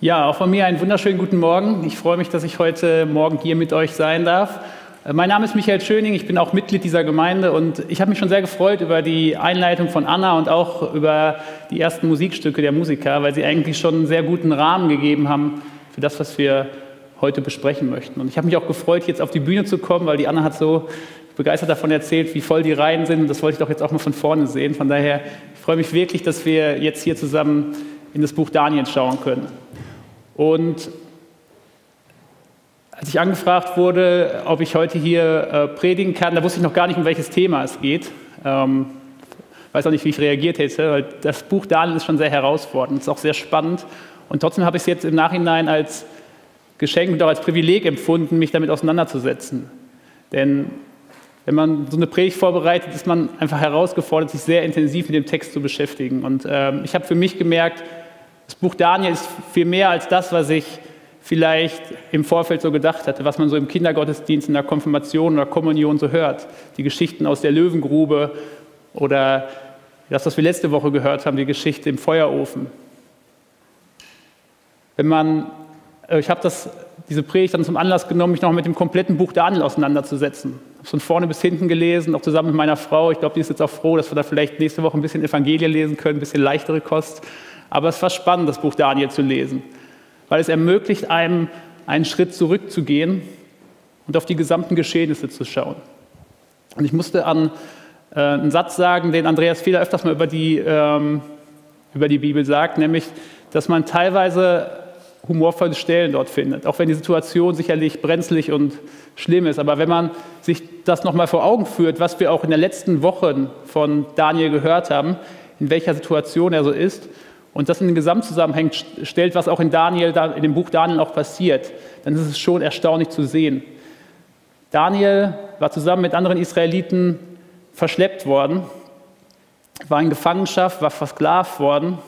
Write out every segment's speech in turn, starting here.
Ja, auch von mir einen wunderschönen guten Morgen. Ich freue mich, dass ich heute Morgen hier mit euch sein darf. Äh, mein Name ist Michael Schöning, ich bin auch Mitglied dieser Gemeinde und ich habe mich schon sehr gefreut über die Einleitung von Anna und auch über die ersten Musikstücke der Musiker, weil sie eigentlich schon einen sehr guten Rahmen gegeben haben für das, was wir heute besprechen möchten. Und ich habe mich auch gefreut, jetzt auf die Bühne zu kommen, weil die Anna hat so begeistert davon erzählt, wie voll die Reihen sind. Und das wollte ich doch jetzt auch mal von vorne sehen. Von daher ich freue mich wirklich, dass wir jetzt hier zusammen in das Buch Daniel schauen können. Und als ich angefragt wurde, ob ich heute hier äh, predigen kann, da wusste ich noch gar nicht, um welches Thema es geht. Ähm, weiß auch nicht, wie ich reagiert hätte, weil das Buch Daniel ist schon sehr herausfordernd, ist auch sehr spannend. Und trotzdem habe ich es jetzt im Nachhinein als Geschenk und auch als Privileg empfunden, mich damit auseinanderzusetzen. Denn wenn man so eine Predigt vorbereitet, ist man einfach herausgefordert, sich sehr intensiv mit dem Text zu beschäftigen. Und ähm, ich habe für mich gemerkt, das Buch Daniel ist viel mehr als das, was ich vielleicht im Vorfeld so gedacht hatte, was man so im Kindergottesdienst, in der Konfirmation oder Kommunion so hört. Die Geschichten aus der Löwengrube oder das, was wir letzte Woche gehört haben, die Geschichte im Feuerofen. Wenn man, äh, ich habe diese Predigt dann zum Anlass genommen, mich noch mit dem kompletten Buch Daniel auseinanderzusetzen von vorne bis hinten gelesen, auch zusammen mit meiner Frau. Ich glaube, die ist jetzt auch froh, dass wir da vielleicht nächste Woche ein bisschen Evangelien lesen können, ein bisschen leichtere Kost. Aber es war spannend, das Buch Daniel zu lesen, weil es ermöglicht einem, einen Schritt zurückzugehen und auf die gesamten Geschehnisse zu schauen. Und ich musste an äh, einen Satz sagen, den Andreas Fehler öfters mal über die, ähm, über die Bibel sagt, nämlich, dass man teilweise humorvolle Stellen dort findet, auch wenn die Situation sicherlich brenzlig und schlimm ist. Aber wenn man sich das nochmal vor Augen führt, was wir auch in den letzten Wochen von Daniel gehört haben, in welcher Situation er so ist, und das in den Gesamtzusammenhang stellt, was auch in Daniel, in dem Buch Daniel auch passiert, dann ist es schon erstaunlich zu sehen. Daniel war zusammen mit anderen Israeliten verschleppt worden, war in Gefangenschaft, war versklavt worden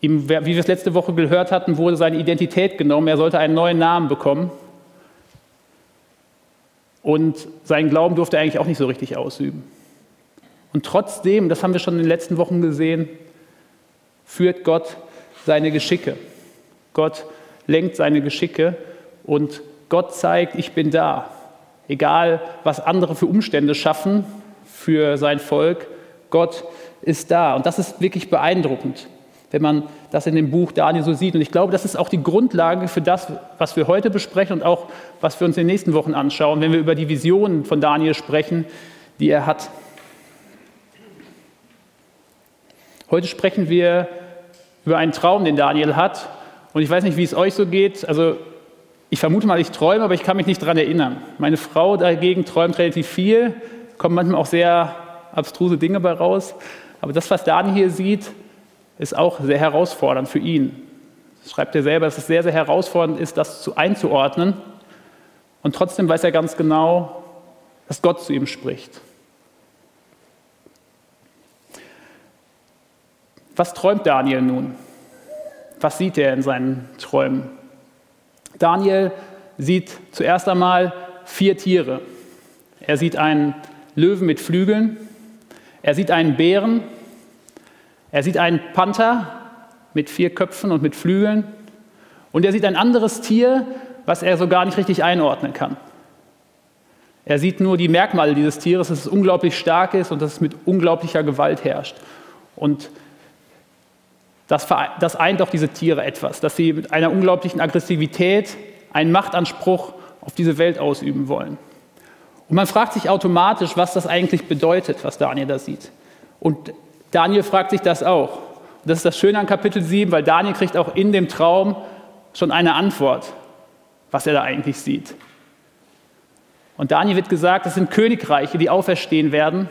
Ihm, wie wir es letzte Woche gehört hatten, wurde seine Identität genommen. Er sollte einen neuen Namen bekommen. Und seinen Glauben durfte er eigentlich auch nicht so richtig ausüben. Und trotzdem, das haben wir schon in den letzten Wochen gesehen, führt Gott seine Geschicke. Gott lenkt seine Geschicke und Gott zeigt, ich bin da. Egal, was andere für Umstände schaffen für sein Volk, Gott ist da. Und das ist wirklich beeindruckend wenn man das in dem Buch Daniel so sieht. Und ich glaube, das ist auch die Grundlage für das, was wir heute besprechen und auch, was wir uns in den nächsten Wochen anschauen, wenn wir über die Visionen von Daniel sprechen, die er hat. Heute sprechen wir über einen Traum, den Daniel hat. Und ich weiß nicht, wie es euch so geht. Also ich vermute mal, ich träume, aber ich kann mich nicht daran erinnern. Meine Frau dagegen träumt relativ viel, kommen manchmal auch sehr abstruse Dinge bei raus. Aber das, was Daniel hier sieht, ist auch sehr herausfordernd für ihn. Das schreibt er selber, dass es sehr, sehr herausfordernd ist, das zu einzuordnen. Und trotzdem weiß er ganz genau, dass Gott zu ihm spricht. Was träumt Daniel nun? Was sieht er in seinen Träumen? Daniel sieht zuerst einmal vier Tiere. Er sieht einen Löwen mit Flügeln, er sieht einen Bären, er sieht einen Panther mit vier Köpfen und mit Flügeln und er sieht ein anderes Tier, was er so gar nicht richtig einordnen kann. Er sieht nur die Merkmale dieses Tieres, dass es unglaublich stark ist und dass es mit unglaublicher Gewalt herrscht. Und das, das eint auch diese Tiere etwas, dass sie mit einer unglaublichen Aggressivität einen Machtanspruch auf diese Welt ausüben wollen. Und man fragt sich automatisch, was das eigentlich bedeutet, was Daniel da sieht. Und Daniel fragt sich das auch. Und das ist das Schöne an Kapitel 7, weil Daniel kriegt auch in dem Traum schon eine Antwort, was er da eigentlich sieht. Und Daniel wird gesagt, es sind Königreiche, die auferstehen werden,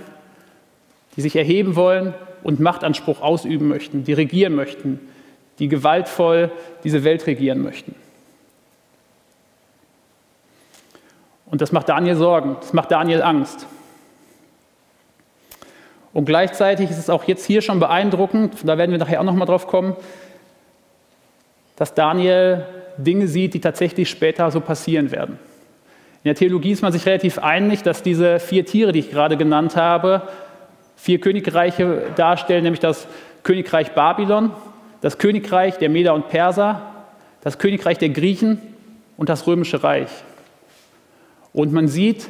die sich erheben wollen und Machtanspruch ausüben möchten, die regieren möchten, die gewaltvoll diese Welt regieren möchten. Und das macht Daniel Sorgen, das macht Daniel Angst. Und gleichzeitig ist es auch jetzt hier schon beeindruckend, da werden wir nachher auch nochmal drauf kommen, dass Daniel Dinge sieht, die tatsächlich später so passieren werden. In der Theologie ist man sich relativ einig, dass diese vier Tiere, die ich gerade genannt habe, vier Königreiche darstellen, nämlich das Königreich Babylon, das Königreich der Meder und Perser, das Königreich der Griechen und das römische Reich. Und man sieht,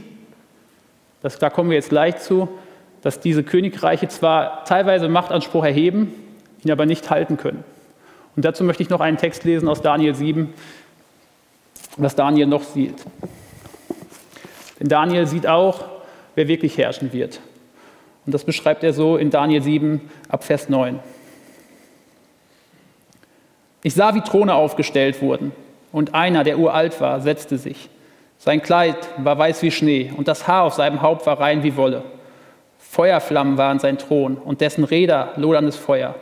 das, da kommen wir jetzt gleich zu, dass diese Königreiche zwar teilweise Machtanspruch erheben, ihn aber nicht halten können. Und dazu möchte ich noch einen Text lesen aus Daniel 7, was Daniel noch sieht. Denn Daniel sieht auch, wer wirklich herrschen wird. Und das beschreibt er so in Daniel 7 ab Vers 9. Ich sah, wie Throne aufgestellt wurden, und einer, der uralt war, setzte sich. Sein Kleid war weiß wie Schnee, und das Haar auf seinem Haupt war rein wie Wolle. Feuerflammen waren sein Thron, und dessen Räder loderndes Feuer.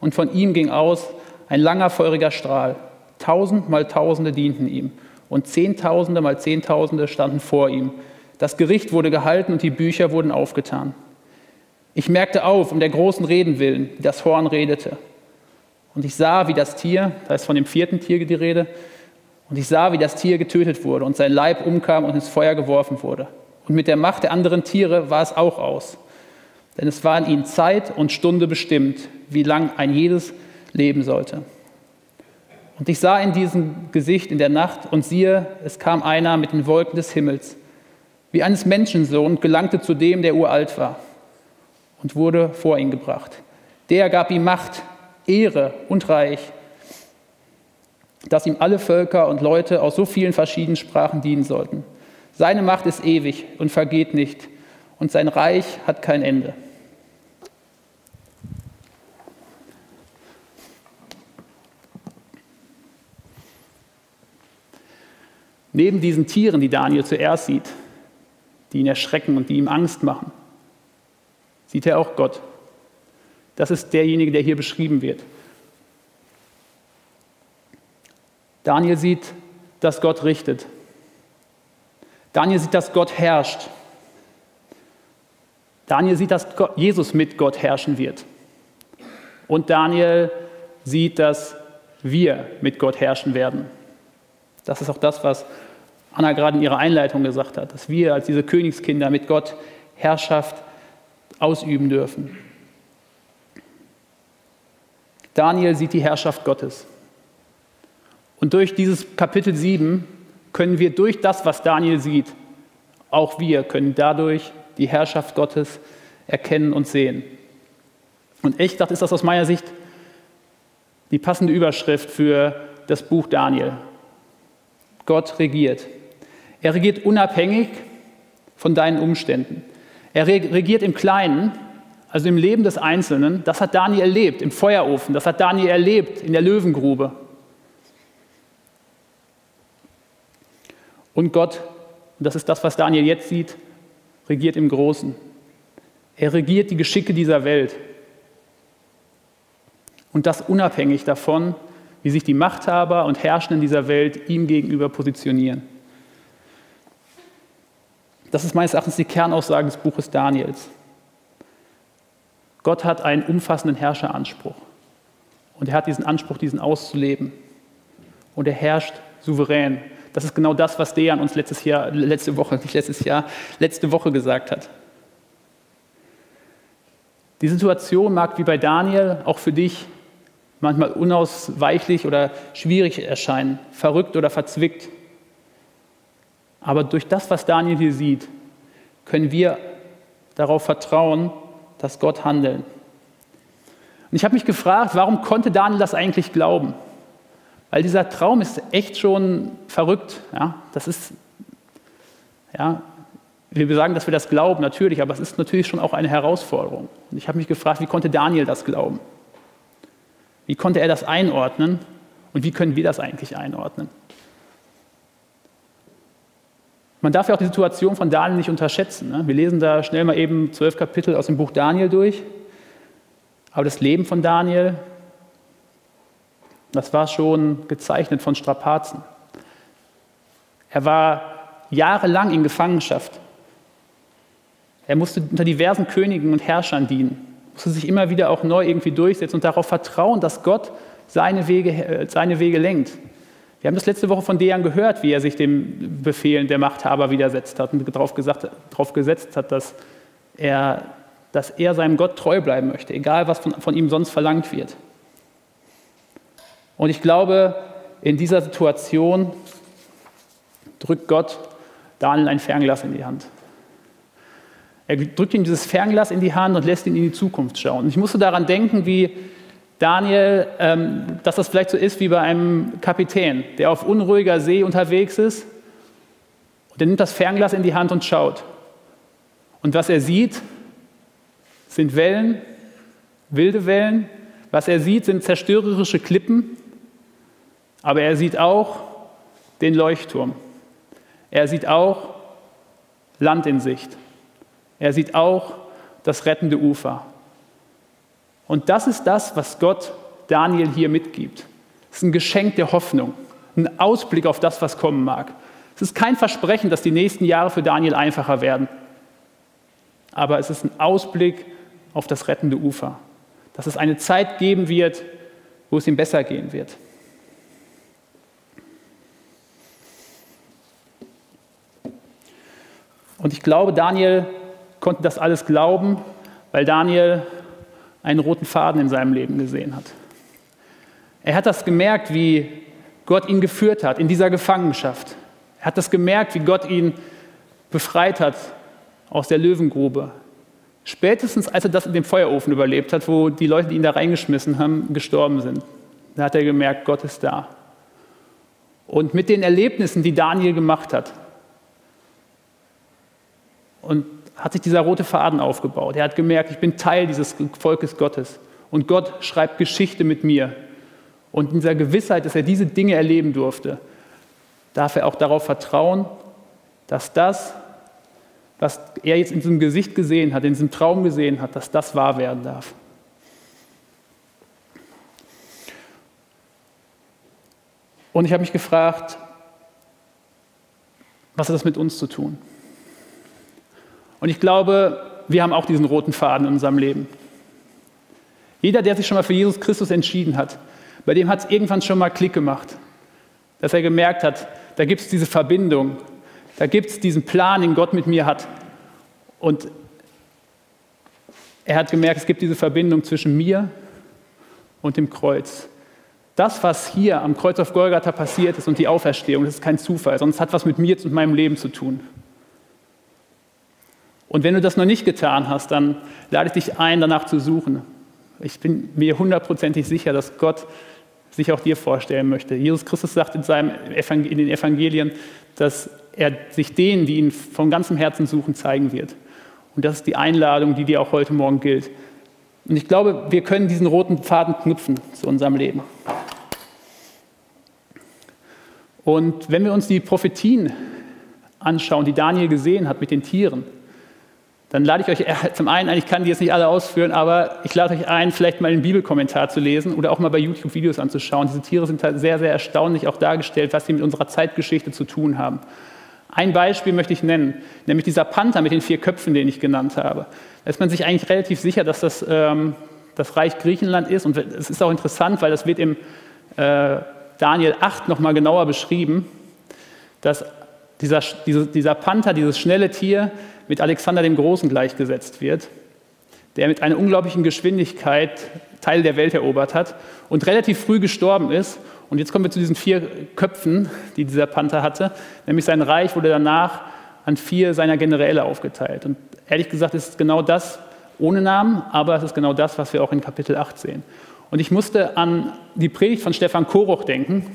Und von ihm ging aus ein langer feuriger Strahl. Tausend mal Tausende dienten ihm, und Zehntausende mal Zehntausende standen vor ihm. Das Gericht wurde gehalten und die Bücher wurden aufgetan. Ich merkte auf, um der großen Reden willen, wie das Horn redete. Und ich sah, wie das Tier, da ist von dem vierten Tier die Rede, und ich sah, wie das Tier getötet wurde und sein Leib umkam und ins Feuer geworfen wurde. Und mit der Macht der anderen Tiere war es auch aus. Denn es war in ihnen Zeit und Stunde bestimmt, wie lang ein jedes leben sollte. Und ich sah in diesem Gesicht in der Nacht und siehe, es kam einer mit den Wolken des Himmels, wie eines Menschensohn, und gelangte zu dem, der uralt war, und wurde vor ihn gebracht. Der gab ihm Macht, Ehre und Reich, dass ihm alle Völker und Leute aus so vielen verschiedenen Sprachen dienen sollten. Seine Macht ist ewig und vergeht nicht, und sein Reich hat kein Ende. Neben diesen Tieren, die Daniel zuerst sieht, die ihn erschrecken und die ihm Angst machen, sieht er auch Gott. Das ist derjenige, der hier beschrieben wird. Daniel sieht, dass Gott richtet. Daniel sieht, dass Gott herrscht. Daniel sieht, dass Jesus mit Gott herrschen wird. Und Daniel sieht, dass wir mit Gott herrschen werden. Das ist auch das, was Anna gerade in ihrer Einleitung gesagt hat, dass wir als diese Königskinder mit Gott Herrschaft ausüben dürfen. Daniel sieht die Herrschaft Gottes. Und durch dieses Kapitel 7 können wir durch das, was Daniel sieht, auch wir können dadurch die Herrschaft Gottes erkennen und sehen. Und echt, das ist das aus meiner Sicht die passende Überschrift für das Buch Daniel. Gott regiert. Er regiert unabhängig von deinen Umständen. Er regiert im Kleinen also im Leben des Einzelnen, das hat Daniel erlebt im Feuerofen, das hat Daniel erlebt in der Löwengrube. Und Gott, und das ist das, was Daniel jetzt sieht, regiert im Großen. Er regiert die Geschicke dieser Welt. Und das unabhängig davon, wie sich die Machthaber und Herrschenden dieser Welt ihm gegenüber positionieren. Das ist meines Erachtens die Kernaussage des Buches Daniels. Gott hat einen umfassenden Herrscheranspruch. Und er hat diesen Anspruch, diesen auszuleben. Und er herrscht souverän. Das ist genau das, was Dejan uns letztes Jahr, letzte Woche, nicht letztes Jahr, letzte Woche gesagt hat. Die Situation mag wie bei Daniel auch für dich manchmal unausweichlich oder schwierig erscheinen, verrückt oder verzwickt. Aber durch das, was Daniel hier sieht, können wir darauf vertrauen, dass Gott handeln. Und ich habe mich gefragt, warum konnte Daniel das eigentlich glauben? Weil dieser Traum ist echt schon verrückt. Ja? Das ist, ja, wir sagen, dass wir das glauben, natürlich, aber es ist natürlich schon auch eine Herausforderung. Und ich habe mich gefragt, wie konnte Daniel das glauben? Wie konnte er das einordnen? Und wie können wir das eigentlich einordnen? Man darf ja auch die Situation von Daniel nicht unterschätzen. Ne? Wir lesen da schnell mal eben zwölf Kapitel aus dem Buch Daniel durch. Aber das Leben von Daniel, das war schon gezeichnet von Strapazen. Er war jahrelang in Gefangenschaft. Er musste unter diversen Königen und Herrschern dienen, musste sich immer wieder auch neu irgendwie durchsetzen und darauf vertrauen, dass Gott seine Wege, äh, seine Wege lenkt. Wir haben das letzte Woche von Dejan gehört, wie er sich dem Befehlen der Machthaber widersetzt hat und darauf, gesagt, darauf gesetzt hat, dass er, dass er seinem Gott treu bleiben möchte, egal was von, von ihm sonst verlangt wird. Und ich glaube, in dieser Situation drückt Gott Daniel ein Fernglas in die Hand. Er drückt ihm dieses Fernglas in die Hand und lässt ihn in die Zukunft schauen. Und ich musste daran denken, wie Daniel, ähm, dass das vielleicht so ist wie bei einem Kapitän, der auf unruhiger See unterwegs ist. Und der nimmt das Fernglas in die Hand und schaut. Und was er sieht, sind Wellen, wilde Wellen. Was er sieht, sind zerstörerische Klippen. Aber er sieht auch den Leuchtturm. Er sieht auch Land in Sicht. Er sieht auch das rettende Ufer. Und das ist das, was Gott Daniel hier mitgibt. Es ist ein Geschenk der Hoffnung, ein Ausblick auf das, was kommen mag. Es ist kein Versprechen, dass die nächsten Jahre für Daniel einfacher werden. Aber es ist ein Ausblick auf das rettende Ufer. Dass es eine Zeit geben wird, wo es ihm besser gehen wird. Und ich glaube, Daniel konnte das alles glauben, weil Daniel einen roten Faden in seinem Leben gesehen hat. Er hat das gemerkt, wie Gott ihn geführt hat in dieser Gefangenschaft. Er hat das gemerkt, wie Gott ihn befreit hat aus der Löwengrube. Spätestens als er das in dem Feuerofen überlebt hat, wo die Leute, die ihn da reingeschmissen haben, gestorben sind, da hat er gemerkt, Gott ist da. Und mit den Erlebnissen, die Daniel gemacht hat, und hat sich dieser rote Faden aufgebaut. Er hat gemerkt, ich bin Teil dieses Volkes Gottes. Und Gott schreibt Geschichte mit mir. Und in dieser Gewissheit, dass er diese Dinge erleben durfte, darf er auch darauf vertrauen, dass das, was er jetzt in diesem Gesicht gesehen hat, in diesem Traum gesehen hat, dass das wahr werden darf. Und ich habe mich gefragt, was hat das mit uns zu tun? Und ich glaube, wir haben auch diesen roten Faden in unserem Leben. Jeder, der sich schon mal für Jesus Christus entschieden hat, bei dem hat es irgendwann schon mal Klick gemacht, dass er gemerkt hat, da gibt es diese Verbindung, da gibt es diesen Plan, den Gott mit mir hat. Und er hat gemerkt, es gibt diese Verbindung zwischen mir und dem Kreuz. Das, was hier am Kreuz auf Golgatha passiert ist und die Auferstehung, das ist kein Zufall, sondern es hat was mit mir und meinem Leben zu tun. Und wenn du das noch nicht getan hast, dann lade ich dich ein, danach zu suchen. Ich bin mir hundertprozentig sicher, dass Gott sich auch dir vorstellen möchte. Jesus Christus sagt in, seinem in den Evangelien, dass er sich denen, die ihn von ganzem Herzen suchen, zeigen wird. Und das ist die Einladung, die dir auch heute Morgen gilt. Und ich glaube, wir können diesen roten Faden knüpfen zu unserem Leben. Und wenn wir uns die Prophetien anschauen, die Daniel gesehen hat mit den Tieren, dann lade ich euch zum einen ein, ich kann die jetzt nicht alle ausführen, aber ich lade euch ein, vielleicht mal einen Bibelkommentar zu lesen oder auch mal bei YouTube Videos anzuschauen. Diese Tiere sind halt sehr, sehr erstaunlich auch dargestellt, was sie mit unserer Zeitgeschichte zu tun haben. Ein Beispiel möchte ich nennen, nämlich dieser Panther mit den vier Köpfen, den ich genannt habe. Da ist man sich eigentlich relativ sicher, dass das ähm, das Reich Griechenland ist. Und es ist auch interessant, weil das wird im äh, Daniel 8 nochmal genauer beschrieben, dass dieser, dieser Panther, dieses schnelle Tier, mit Alexander dem Großen gleichgesetzt wird, der mit einer unglaublichen Geschwindigkeit Teile der Welt erobert hat und relativ früh gestorben ist. Und jetzt kommen wir zu diesen vier Köpfen, die dieser Panther hatte. Nämlich sein Reich wurde danach an vier seiner Generäle aufgeteilt. Und ehrlich gesagt ist es genau das, ohne Namen, aber es ist genau das, was wir auch in Kapitel 8 sehen. Und ich musste an die Predigt von Stefan Koroch denken,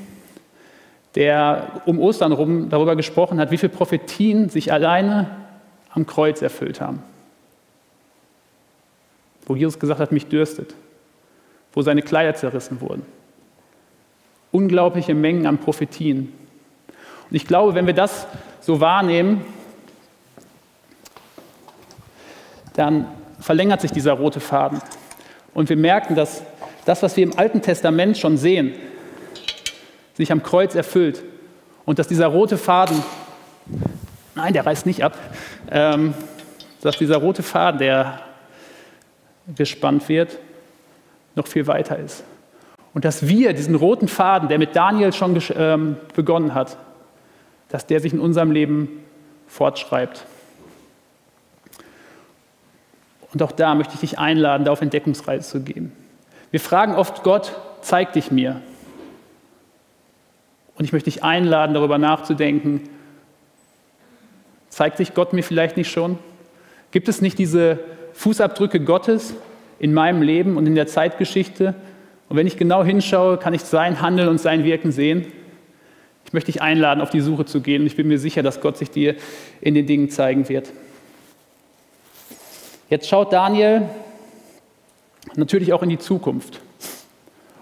der um Ostern rum darüber gesprochen hat, wie viele Prophetien sich alleine am Kreuz erfüllt haben. Wo Jesus gesagt hat, mich dürstet. Wo seine Kleider zerrissen wurden. Unglaubliche Mengen an Prophetien. Und ich glaube, wenn wir das so wahrnehmen, dann verlängert sich dieser rote Faden. Und wir merken, dass das, was wir im Alten Testament schon sehen, sich am Kreuz erfüllt. Und dass dieser rote Faden Nein, der reißt nicht ab. Ähm, dass dieser rote Faden, der gespannt wird, noch viel weiter ist. Und dass wir diesen roten Faden, der mit Daniel schon ähm, begonnen hat, dass der sich in unserem Leben fortschreibt. Und auch da möchte ich dich einladen, da auf Entdeckungsreise zu gehen. Wir fragen oft Gott, zeig dich mir. Und ich möchte dich einladen, darüber nachzudenken, zeigt sich Gott mir vielleicht nicht schon? Gibt es nicht diese Fußabdrücke Gottes in meinem Leben und in der Zeitgeschichte? Und wenn ich genau hinschaue, kann ich sein Handeln und sein Wirken sehen. Ich möchte dich einladen, auf die Suche zu gehen und ich bin mir sicher, dass Gott sich dir in den Dingen zeigen wird. Jetzt schaut Daniel natürlich auch in die Zukunft.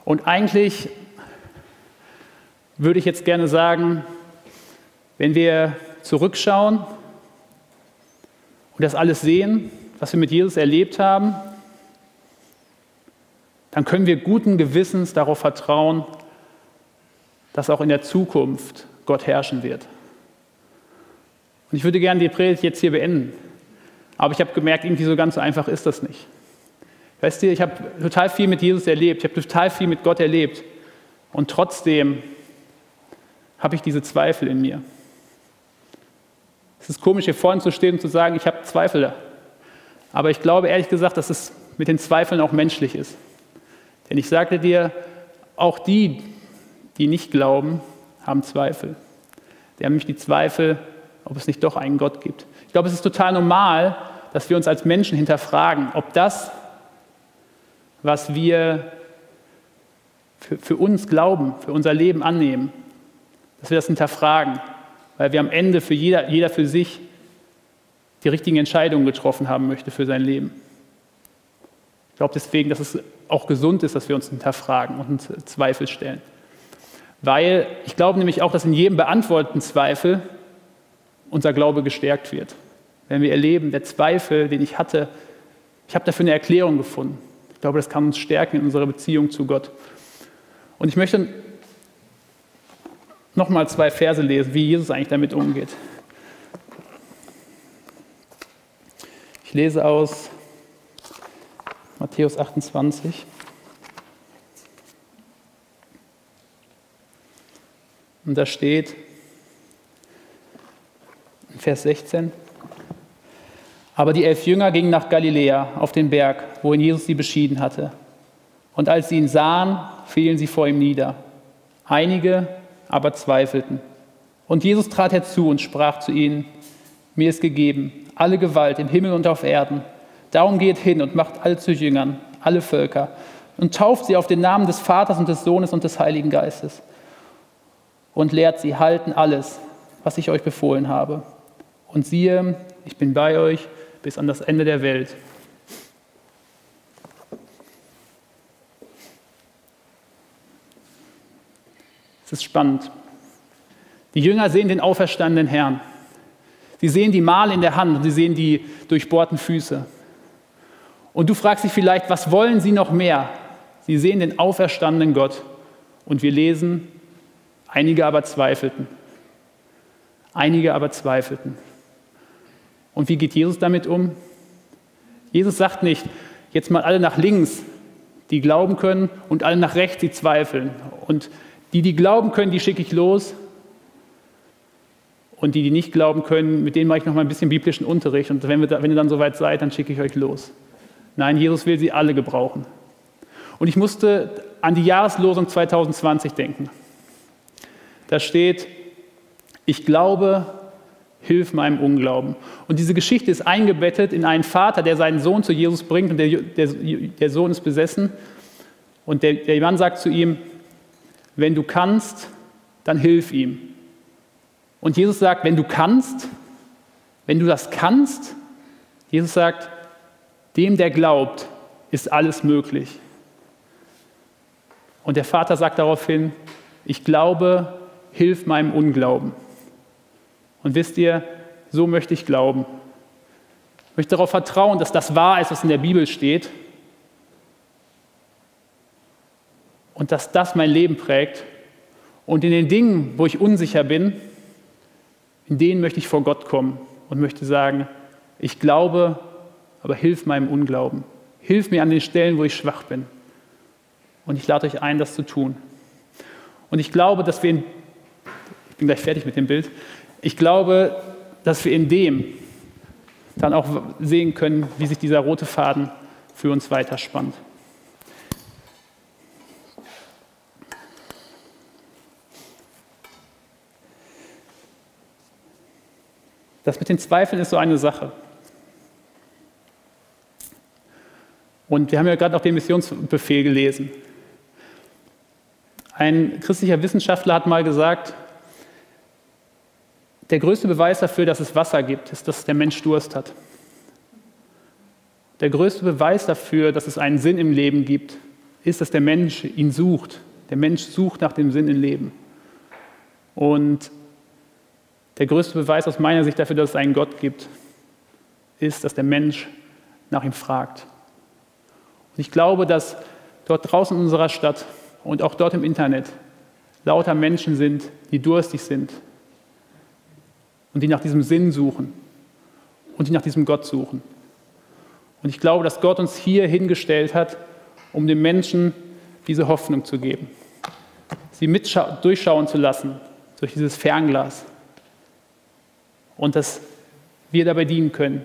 Und eigentlich würde ich jetzt gerne sagen, wenn wir zurückschauen und das alles sehen, was wir mit Jesus erlebt haben, dann können wir guten Gewissens darauf vertrauen, dass auch in der Zukunft Gott herrschen wird. Und ich würde gerne die Predigt jetzt hier beenden. Aber ich habe gemerkt, irgendwie so ganz so einfach ist das nicht. Weißt du, ich habe total viel mit Jesus erlebt, ich habe total viel mit Gott erlebt. Und trotzdem habe ich diese Zweifel in mir. Es ist komisch, hier vorne zu stehen und zu sagen, ich habe Zweifel. Aber ich glaube ehrlich gesagt, dass es mit den Zweifeln auch menschlich ist. Denn ich sagte dir, auch die, die nicht glauben, haben Zweifel. Die haben nämlich die Zweifel, ob es nicht doch einen Gott gibt. Ich glaube, es ist total normal, dass wir uns als Menschen hinterfragen, ob das, was wir für, für uns glauben, für unser Leben annehmen, dass wir das hinterfragen, weil wir am Ende für jeder, jeder für sich die richtigen Entscheidungen getroffen haben möchte für sein Leben. Ich glaube deswegen, dass es auch gesund ist, dass wir uns hinterfragen und uns Zweifel stellen. Weil ich glaube nämlich auch, dass in jedem beantworteten Zweifel unser Glaube gestärkt wird. Wenn wir erleben, der Zweifel, den ich hatte, ich habe dafür eine Erklärung gefunden. Ich glaube, das kann uns stärken in unserer Beziehung zu Gott. Und ich möchte nochmal zwei Verse lesen, wie Jesus eigentlich damit umgeht. Ich lese aus Matthäus 28. Und da steht in Vers 16, aber die elf Jünger gingen nach Galiläa auf den Berg, wohin Jesus sie beschieden hatte. Und als sie ihn sahen, fielen sie vor ihm nieder. Einige aber zweifelten. Und Jesus trat herzu und sprach zu ihnen, mir ist gegeben alle Gewalt im Himmel und auf Erden. Darum geht hin und macht alle zu Jüngern, alle Völker, und tauft sie auf den Namen des Vaters und des Sohnes und des Heiligen Geistes und lehrt sie halten alles, was ich euch befohlen habe. Und siehe, ich bin bei euch bis an das Ende der Welt. Es ist spannend. Die Jünger sehen den auferstandenen Herrn. Sie sehen die Male in der Hand und sie sehen die durchbohrten Füße. Und du fragst dich vielleicht, was wollen sie noch mehr? Sie sehen den auferstandenen Gott. Und wir lesen, einige aber zweifelten. Einige aber zweifelten. Und wie geht Jesus damit um? Jesus sagt nicht, jetzt mal alle nach links, die glauben können, und alle nach rechts, die zweifeln. Und die, die glauben können, die schicke ich los. Und die, die nicht glauben können, mit denen mache ich noch mal ein bisschen biblischen Unterricht. Und wenn, wir da, wenn ihr dann soweit seid, dann schicke ich euch los. Nein, Jesus will sie alle gebrauchen. Und ich musste an die Jahreslosung 2020 denken. Da steht, ich glaube, hilf meinem Unglauben. Und diese Geschichte ist eingebettet in einen Vater, der seinen Sohn zu Jesus bringt und der, der, der Sohn ist besessen. Und der, der Mann sagt zu ihm, wenn du kannst, dann hilf ihm. Und Jesus sagt, wenn du kannst, wenn du das kannst, Jesus sagt, dem, der glaubt, ist alles möglich. Und der Vater sagt daraufhin, ich glaube, hilf meinem Unglauben. Und wisst ihr, so möchte ich glauben. Ich möchte darauf vertrauen, dass das wahr ist, was in der Bibel steht. Und dass das mein Leben prägt. Und in den Dingen, wo ich unsicher bin, in denen möchte ich vor Gott kommen und möchte sagen, ich glaube, aber hilf meinem Unglauben. Hilf mir an den Stellen, wo ich schwach bin. Und ich lade euch ein, das zu tun. Und ich glaube, dass wir in, ich bin gleich fertig mit dem Bild, ich glaube, dass wir in dem dann auch sehen können, wie sich dieser rote Faden für uns weiterspannt. Das mit den Zweifeln ist so eine Sache. Und wir haben ja gerade auch den Missionsbefehl gelesen. Ein christlicher Wissenschaftler hat mal gesagt, der größte Beweis dafür, dass es Wasser gibt, ist, dass der Mensch Durst hat. Der größte Beweis dafür, dass es einen Sinn im Leben gibt, ist, dass der Mensch ihn sucht. Der Mensch sucht nach dem Sinn im Leben. Und der größte Beweis aus meiner Sicht dafür, dass es einen Gott gibt, ist, dass der Mensch nach ihm fragt. Und ich glaube, dass dort draußen in unserer Stadt und auch dort im Internet lauter Menschen sind, die durstig sind und die nach diesem Sinn suchen und die nach diesem Gott suchen. Und ich glaube, dass Gott uns hier hingestellt hat, um den Menschen diese Hoffnung zu geben, sie mit durchschauen zu lassen durch dieses Fernglas und dass wir dabei dienen können.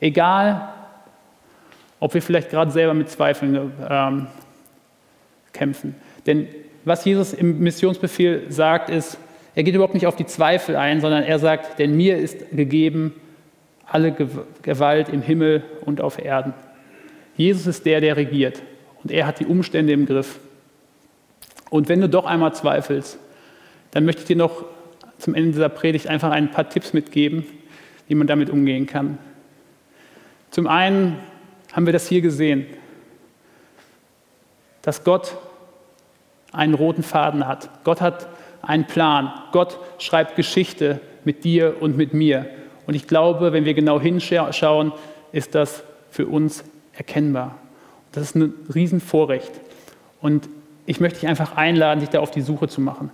Egal, ob wir vielleicht gerade selber mit Zweifeln ähm, kämpfen. Denn was Jesus im Missionsbefehl sagt, ist, er geht überhaupt nicht auf die Zweifel ein, sondern er sagt, denn mir ist gegeben alle Gewalt im Himmel und auf Erden. Jesus ist der, der regiert und er hat die Umstände im Griff. Und wenn du doch einmal zweifelst, dann möchte ich dir noch zum Ende dieser Predigt einfach ein paar Tipps mitgeben, wie man damit umgehen kann. Zum einen haben wir das hier gesehen, dass Gott einen roten Faden hat. Gott hat einen Plan. Gott schreibt Geschichte mit dir und mit mir. Und ich glaube, wenn wir genau hinschauen, ist das für uns erkennbar. Das ist ein Riesenvorrecht. Und ich möchte dich einfach einladen, dich da auf die Suche zu machen.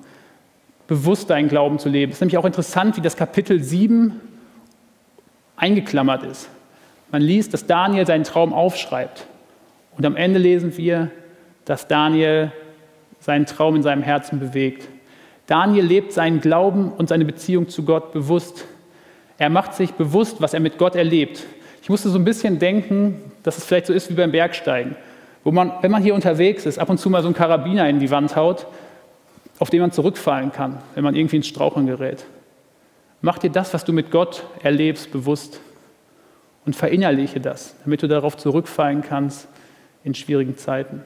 Bewusst deinen Glauben zu leben. Es ist nämlich auch interessant, wie das Kapitel 7 eingeklammert ist. Man liest, dass Daniel seinen Traum aufschreibt. Und am Ende lesen wir, dass Daniel seinen Traum in seinem Herzen bewegt. Daniel lebt seinen Glauben und seine Beziehung zu Gott bewusst. Er macht sich bewusst, was er mit Gott erlebt. Ich musste so ein bisschen denken, dass es vielleicht so ist wie beim Bergsteigen, wo man, wenn man hier unterwegs ist, ab und zu mal so einen Karabiner in die Wand haut, auf den man zurückfallen kann, wenn man irgendwie ins Straucheln gerät. Mach dir das, was du mit Gott erlebst, bewusst und verinnerliche das, damit du darauf zurückfallen kannst in schwierigen Zeiten.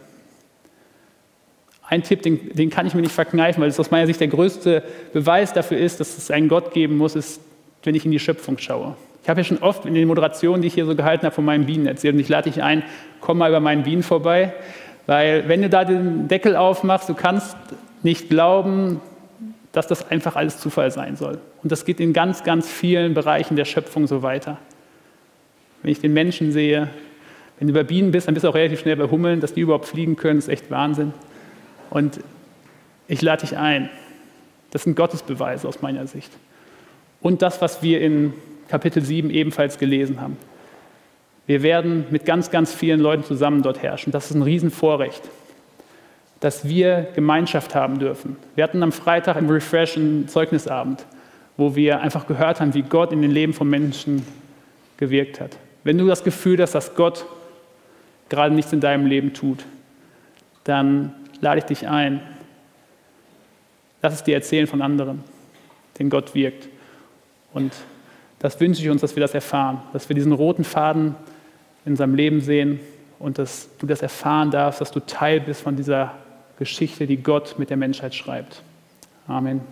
Ein Tipp, den, den kann ich mir nicht verkneifen, weil es aus meiner Sicht der größte Beweis dafür ist, dass es einen Gott geben muss, ist, wenn ich in die Schöpfung schaue. Ich habe ja schon oft in den Moderationen, die ich hier so gehalten habe, von meinen Bienen erzählt. Und ich lade dich ein, komm mal über meinen Bienen vorbei. Weil wenn du da den Deckel aufmachst, du kannst nicht glauben, dass das einfach alles Zufall sein soll. Und das geht in ganz, ganz vielen Bereichen der Schöpfung so weiter. Wenn ich den Menschen sehe, wenn du bei Bienen bist, dann bist du auch relativ schnell bei Hummeln, dass die überhaupt fliegen können, ist echt Wahnsinn. Und ich lade dich ein. Das sind Gottesbeweise aus meiner Sicht. Und das, was wir in Kapitel 7 ebenfalls gelesen haben. Wir werden mit ganz, ganz vielen Leuten zusammen dort herrschen. Das ist ein Riesenvorrecht, dass wir Gemeinschaft haben dürfen. Wir hatten am Freitag im Refresh einen Zeugnisabend, wo wir einfach gehört haben, wie Gott in den Leben von Menschen gewirkt hat. Wenn du das Gefühl hast, dass Gott gerade nichts in deinem Leben tut, dann lade ich dich ein. Lass es dir erzählen von anderen, denn Gott wirkt. Und das wünsche ich uns, dass wir das erfahren, dass wir diesen roten Faden in seinem Leben sehen und dass du das erfahren darfst, dass du Teil bist von dieser Geschichte, die Gott mit der Menschheit schreibt. Amen.